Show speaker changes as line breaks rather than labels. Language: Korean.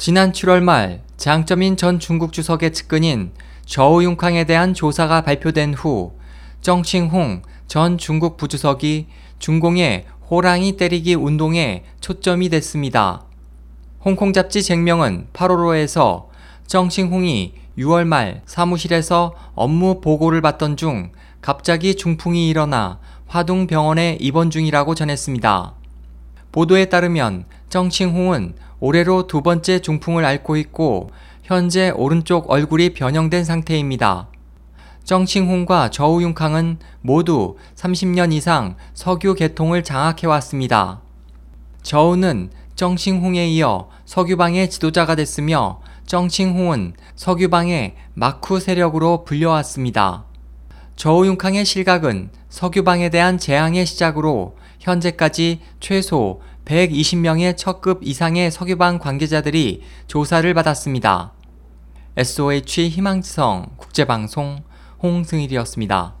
지난 7월 말 장점인 전 중국 주석의 측근인 저우융캉에 대한 조사가 발표된 후 정칭홍 전 중국 부주석이 중공의 호랑이 때리기 운동에 초점이 됐습니다. 홍콩 잡지 쟁명은 8월호에서 정칭홍이 6월 말 사무실에서 업무 보고를 받던 중 갑자기 중풍이 일어나 화둥병원에 입원 중이라고 전했습니다. 보도에 따르면 정칭홍은 올해로 두 번째 중풍을 앓고 있고 현재 오른쪽 얼굴이 변형된 상태입니다. 정칭홍과 저우융캉은 모두 30년 이상 석유 개통을 장악해왔습니다. 저우는 정칭홍에 이어 석유방의 지도자가 됐으며 정칭홍은 석유방의 마쿠 세력으로 불려왔습니다. 저우융캉의 실각은 석유방에 대한 재앙의 시작으로 현재까지 최소 120명의 척급 이상의 석유방 관계자들이 조사를 받았습니다. SOH 희망지성 국제방송 홍승일이었습니다.